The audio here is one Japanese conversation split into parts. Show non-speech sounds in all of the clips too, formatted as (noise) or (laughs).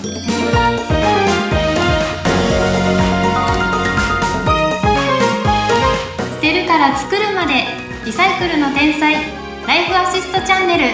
捨てるから作るまでリサイクルの天才ライフアシストチャンネル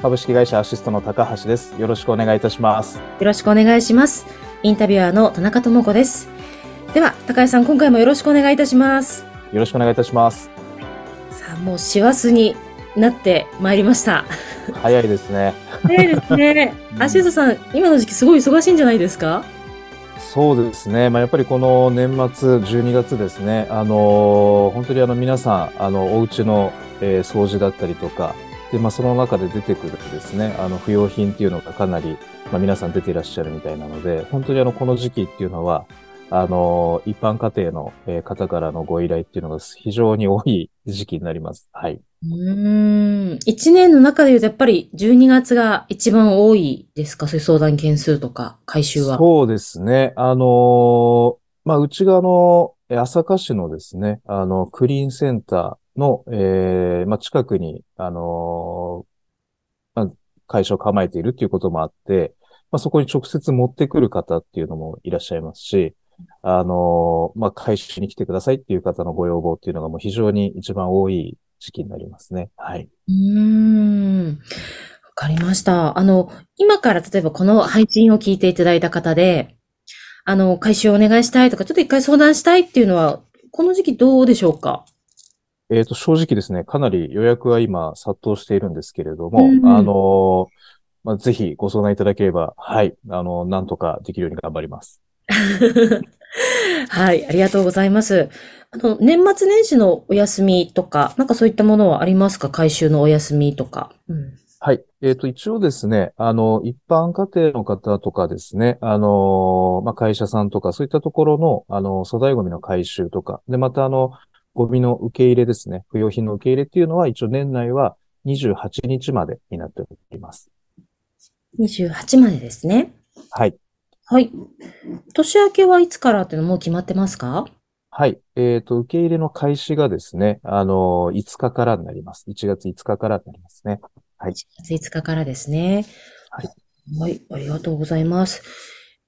株式会社アシストの高橋です。よろしくお願いいたします。よろしくお願いします。インタビュアーの田中智子です。では、高橋さん、今回もよろしくお願いいたします。よろしくお願いいたします。もう師走になってまいりました。早いですね。早いですね。うんアシストさん、今の時期すごい忙しいんじゃないですか？そうですね。まあ、やっぱりこの年末12月ですね。あのー本当にあの皆さん、あの、お家の、えー掃除だったりとか、で、まあ、その中で出てくるですね、あの、不要品っていうのがかなり、まあ、皆さん出ていらっしゃるみたいなので、本当にあの、この時期っていうのは、あのー一般家庭の、えー方からのご依頼っていうのが非常に多い時期になります。はい。うーん。一年の中で言うと、やっぱり12月が一番多いですか？そういう相談件数とか、回収は。そうですね。あのーまあ、うちがあの、え朝霞市のですね、あの、クリーンセンターの、えーまあ、近くに、あのーまあ、会社を構えているっていうこともあって、まあ、そこに直接持ってくる方っていうのもいらっしゃいますし、あのーまあ、回収に来てくださいっていう方のご要望っていうのがもう非常に一番多い時期になりますね。はい。うーん。わかりました。あの、今から例えばこの配信を聞いていただいた方で、あの、回収お願いしたいとか、ちょっと一回相談したいっていうのは、この時期どうでしょうか？えっと、正直ですね、かなり予約は今殺到しているんですけれども、うんあの、まあ、ぜひご相談いただければ、はい、あの、なんとかできるように頑張ります。(laughs) はい、ありがとうございます。あの、年末年始のお休みとか、なんかそういったものはありますか？回収のお休みとか。うん。はい。えっと、一応ですね、あの、一般家庭の方とかですね、あの、まあ、会社さんとか、そういったところの、あの、粗大ゴミの回収とか、で、またあの、ゴミの受け入れですね、不要品の受け入れっていうのは、一応年内は28日までになっております。28までですね。はい。はい。年明けはいつからっていうのもう決まってますか？はい。えっと、受け入れの開始がですね、あの、5日からになります。1月5日からになりますね。1月5日からですね。はい。はい、ありがとうございます。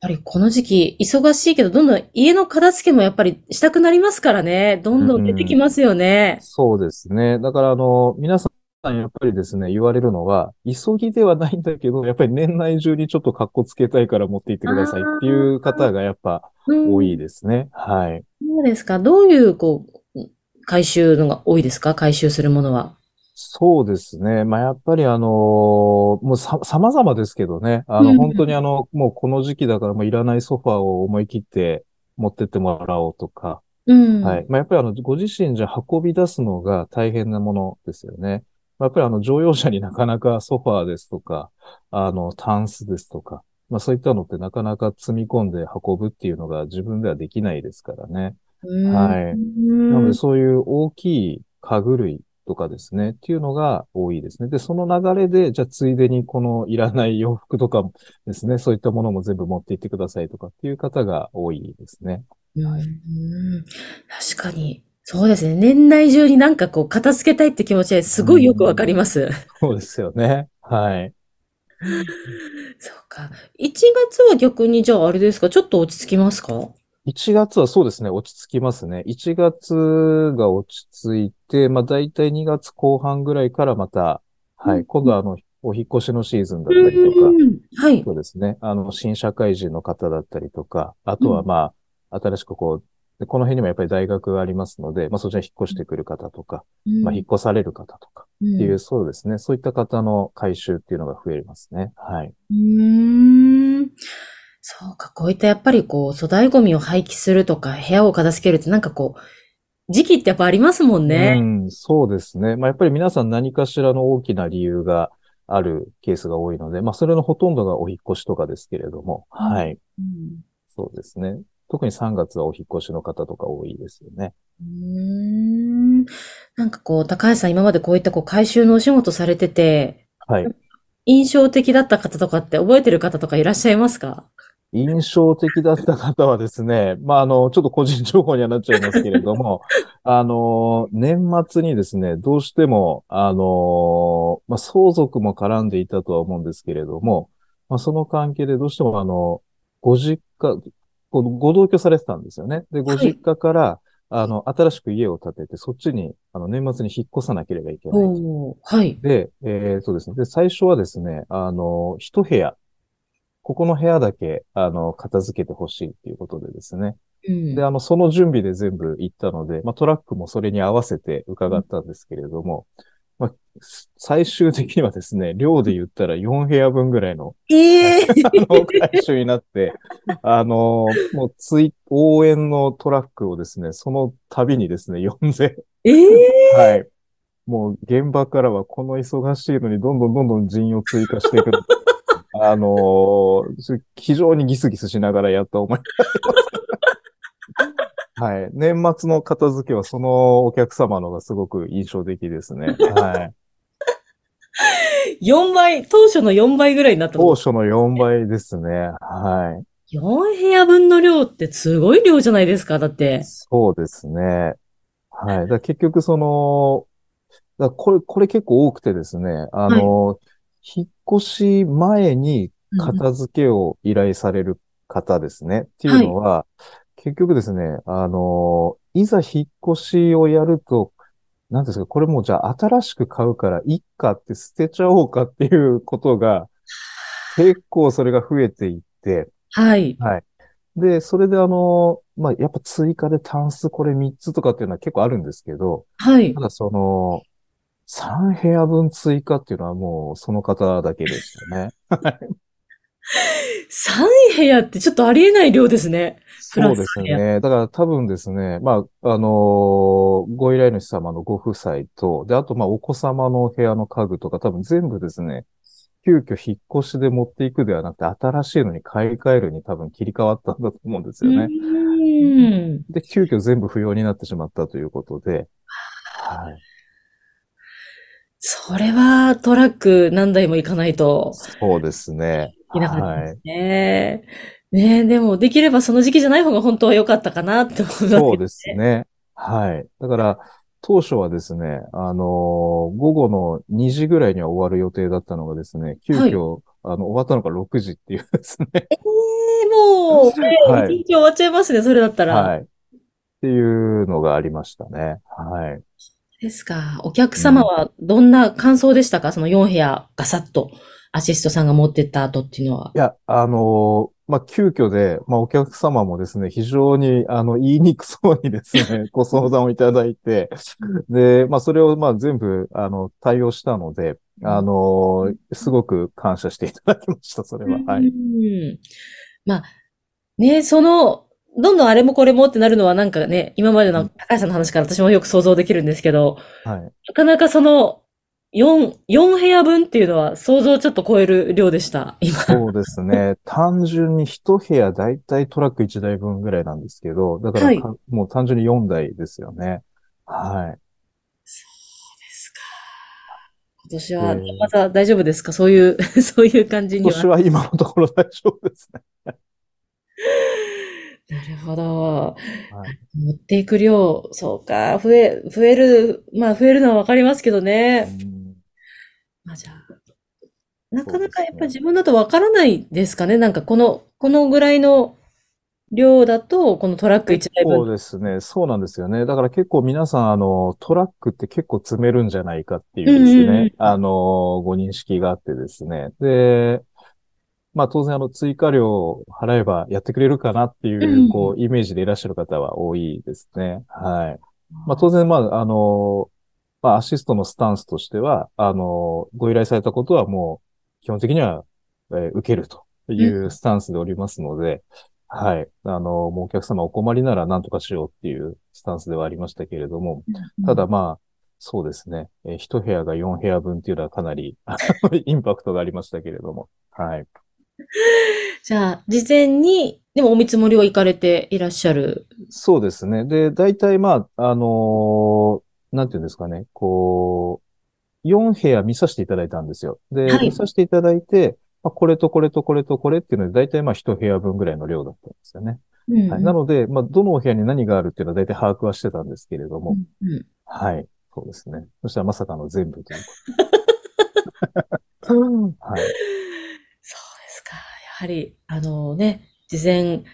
やっぱりこの時期、忙しいけど、どんどん家の片付けもやっぱりしたくなりますからね。どんどん出てきますよね。そうですね。だから、あの、皆さん、やっぱりですね、言われるのは、急ぎではないんだけど、やっぱり年内中にちょっと格好つけたいから持って行ってくださいっていう方がやっぱうん多いですね。はい。そうですか？どういう、こう、回収のが多いですか？回収するものは。そうですね。まあ、やっぱりあのもうさ、様々ですけどね。あの、うん本当にあの、もうこの時期だからもういらないソファーを思い切って持ってってもらおうとか、うん。はい。まあ、やっぱりあの、ご自身じゃ運び出すのが大変なものですよね。まあやっぱりあの、乗用車になかなかソファーですとか、あの、タンスですとか、まあそういったのってなかなか積み込んで運ぶっていうのが自分ではできないですからね。うんはいうんなのでそういう大きい家具類とかですね、っていうのが多いですね。で、その流れで、じゃあついでにこのいらない洋服とかもですね、そういったものも全部持って行ってくださいとかっていう方が多いですね。うん確かに。そうですね。年内中になんかこう、片付けたいって気持ちはすごいよくわかります。そうですよね。はい。そうか。1月は逆にじゃああれですか？ちょっと落ち着きますか？1月はそうですね、落ち着きますね。1月が落ち着いて、まあ大体2月後半ぐらいからまた、はい、うん今度はあの、お引っ越しのシーズンだったりとか、うんはい。そうですね、あの、新社会人の方だったりとか、あとはまあ、新しくこう、でこの辺にもやっぱり大学がありますので、まあそちらに引っ越してくる方とか、まあ引っ越される方とかうんっていう、そうですね、そういった方の回収っていうのが増えますね。はい。うーん。そうか、こういったやっぱりこう、粗大ゴミを廃棄するとか、部屋を片付けるってなんかこう、時期ってやっぱありますもんうね。ん、そうですね。まあ、やっぱり皆さん何かしらの大きな理由があるケースが多いので、まあ、それのほとんどがお引っ越しとかですけれども、うんはい。うんそうですね。特に3月はお引っ越しの方とか多いですよね。うーんなんかこう、高橋さん今までこういったこう回収のお仕事されてて、はい。印象的だった方とかって覚えてる方とかいらっしゃいますか？印象的だった方はですね、まあ、あの、ちょっと個人情報にはなっちゃいますけれども、(laughs) あの、年末にですね、どうしても、あの、まあ、相続も絡んでいたとは思うんですけれども、まあ、その関係でどうしてもあの、ご実家、ごご同居されてたんですよね。で、ご実家から、あの、新しく家を建てて、そっちに、あの、年末に引っ越さなければいけないはい。で、えーそうですね。で、最初はですね、あの、一部屋、ここの部屋だけ、あの、片付けてほしいっていうことでですね。うんで、あの、その準備で全部行ったので、まあ、トラックもそれに合わせて伺ったんですけれども、まあ、最終的にはですね、量で言ったら4部屋分ぐらいの、ええあの、回収になって、あの、もう、つい、応援のトラックをですね、その度にですね、呼んで、ええはい。もう現場からはこの忙しいのにどんどんどんどん人員を追加していく。あのー非常にギスギスしながらやった思いがあります。はい。年末の片付けはそのお客様のがすごく印象的ですね。はい。(laughs) 4倍、当初の4倍ぐらいになった当初の4倍ですね。はい。4部屋分の量ってすごい量じゃないですか、だって。そうですね。はい。だ結局その、だこれ、これ結構多くてですね、あの、引っ越し前に片付けを依頼される方ですね。っていうのは、結局ですね、あの、いざ引っ越しをやると、なんですか、これもうじゃあ新しく買うから、いっかって捨てちゃおうかっていうことが、結構それが増えていって、はい。はい。で、それであの、まあ、やっぱ追加でタンスこれ3つとかっていうのは結構あるんですけど、はいた。だその、3部屋分追加っていうのはもうその方だけでしたね。(laughs) 3部屋ってちょっとありえない量ですね。そうですね。だから多分ですね、まあ、あのーご依頼主様のご夫妻と、で、あとまあお子様の部屋の家具とか多分全部ですね、急遽引っ越しで持っていくではなくて、新しいのに買い替えるに多分切り替わったんだと思うんですよね。うん。で、急遽全部不要になってしまったということで、はい。それはトラック何台も行かないとそうですね。いけなかったはいです。ね。ねえ、でもできればその時期じゃない方が本当は良かったかなって思いますそうですね。はい。だから、当初はですね、あのー午後の2時ぐらいには終わる予定だったのがですね、急遽、あの、終わったのが6時っていうですね。えーもう、ねはい一日終わっちゃいますね、それだったら。はい。っていうのがありましたね。はい。ですか。お客様はどんな感想でしたか？その4部屋ガサッとアシストさんが持ってった後っていうのは。いや、あのーまあ、急遽で、まあ、お客様もですね、非常に、あの、言いにくそうにですね、(laughs) ご相談をいただいて、で、まあ、それを、まあ、全部、あの、対応したので、あのーすごく感謝していただきました、それは。はうい。ん。まあ、ね、その、どんどんあれもこれもってなるのはなんかね、今までの高橋さんの話から私もよく想像できるんですけど、はい。なかなかその、4、4部屋分っていうのは想像をちょっと超える量でした、今。そうですね。(laughs) 単純に一部屋だいたいトラック1台分ぐらいなんですけど、だからはいかもう単純に4台ですよね。はい。ですか。今年はえーまた大丈夫ですか？そういう、(laughs) そういう感じには。今年は今のところ大丈夫ですね。(laughs) なるほど。はい持っていく量、そうか、増え、増える、まあ増えるのはわかりますけどね。うんまあじゃあ、なかなかやっぱ自分だとわからないですかね？なんかこの、このぐらいの量だと、このトラック1台そう分。ですね。そうなんですよね。だから結構皆さん、あの、トラックって結構積めるんじゃないかっていうですうんうんうんね、あの、ご認識があってですね。で、まあ当然あの、追加料を払えばやってくれるかなっていうう、んこう、イメージでいらっしゃる方は多いですね。はい。まあ当然、まあ、あの、まあアシストのスタンスとしては、あの、ご依頼されたことはもう、基本的には、えー受けるというスタンスでおりますので、はい。あの、もうお客様お困りなら何とかしようっていうスタンスではありましたけれども、ただまあ、そうですね。えー一部屋が4部屋分っていうのはかなり (laughs) インパクトがありましたけれども。はい。じゃあ、事前に、でもお見積もりを行かれていらっしゃる？そうですね。で、大体まあ、あのーなんていうんですかね。こう、4部屋見させていただいたんですよ。で、はい見させていただいて、まあ、これとこれとこれとこれっていうので、大体まあ一部屋分ぐらいの量だったんですよね。うんはい、なので、まあ、どのお部屋に何があるっていうのは大体把握はしてたんですけれども、うんうんはい。そうですね。そしたらまさかの全部ということ。(laughs) はい。そうですか。やはり、あのね、事前、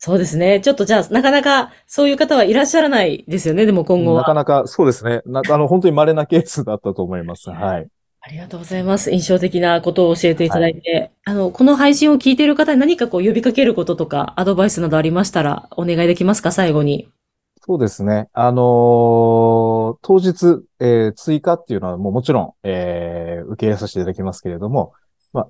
そうですね。ちょっとじゃあ、なかなかそういう方はいらっしゃらないですよね、でも今後は。なかなか、そうですね。なあの、本当に稀なケースだったと思います。はい。ありがとうございます。印象的なことを教えていただいて。あの、この配信を聞いている方に何かこう呼びかけることとか、アドバイスなどありましたら、お願いできますか、最後に。そうですね。あのー当日、えー追加っていうのはもうもちろん、えー受け入れさせていただきますけれども、まあ、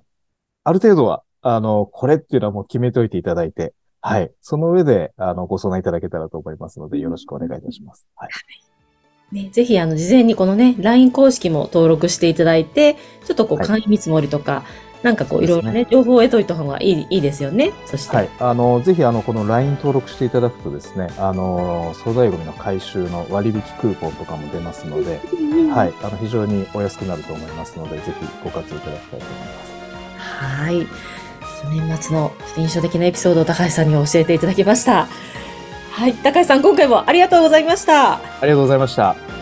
ある程度は、あの、これっていうのはもう決めておいていただいて、はい。その上で、あの、ご相談いただけたらと思いますので、よろしくお願いいたします。はい。ね、ぜひ、あの、事前にこのね、LINE 公式も登録していただいて、ちょっとこう、はい会員見積もりとか、なんかこう、いろいろね、情報を得といた方がいい、いいですよね。そして。はい。あの、ぜひ、あの、この LINE 登録していただくとですね、あの、粗大ゴミの回収の割引クーポンとかも出ますので、はい。あの、非常にお安くなると思いますので、ぜひご活用いただきたいと思います。はい。年末の印象的なエピソードを高橋さんに教えていただきました。はい。高橋さん、今回もありがとうございました。ありがとうございました。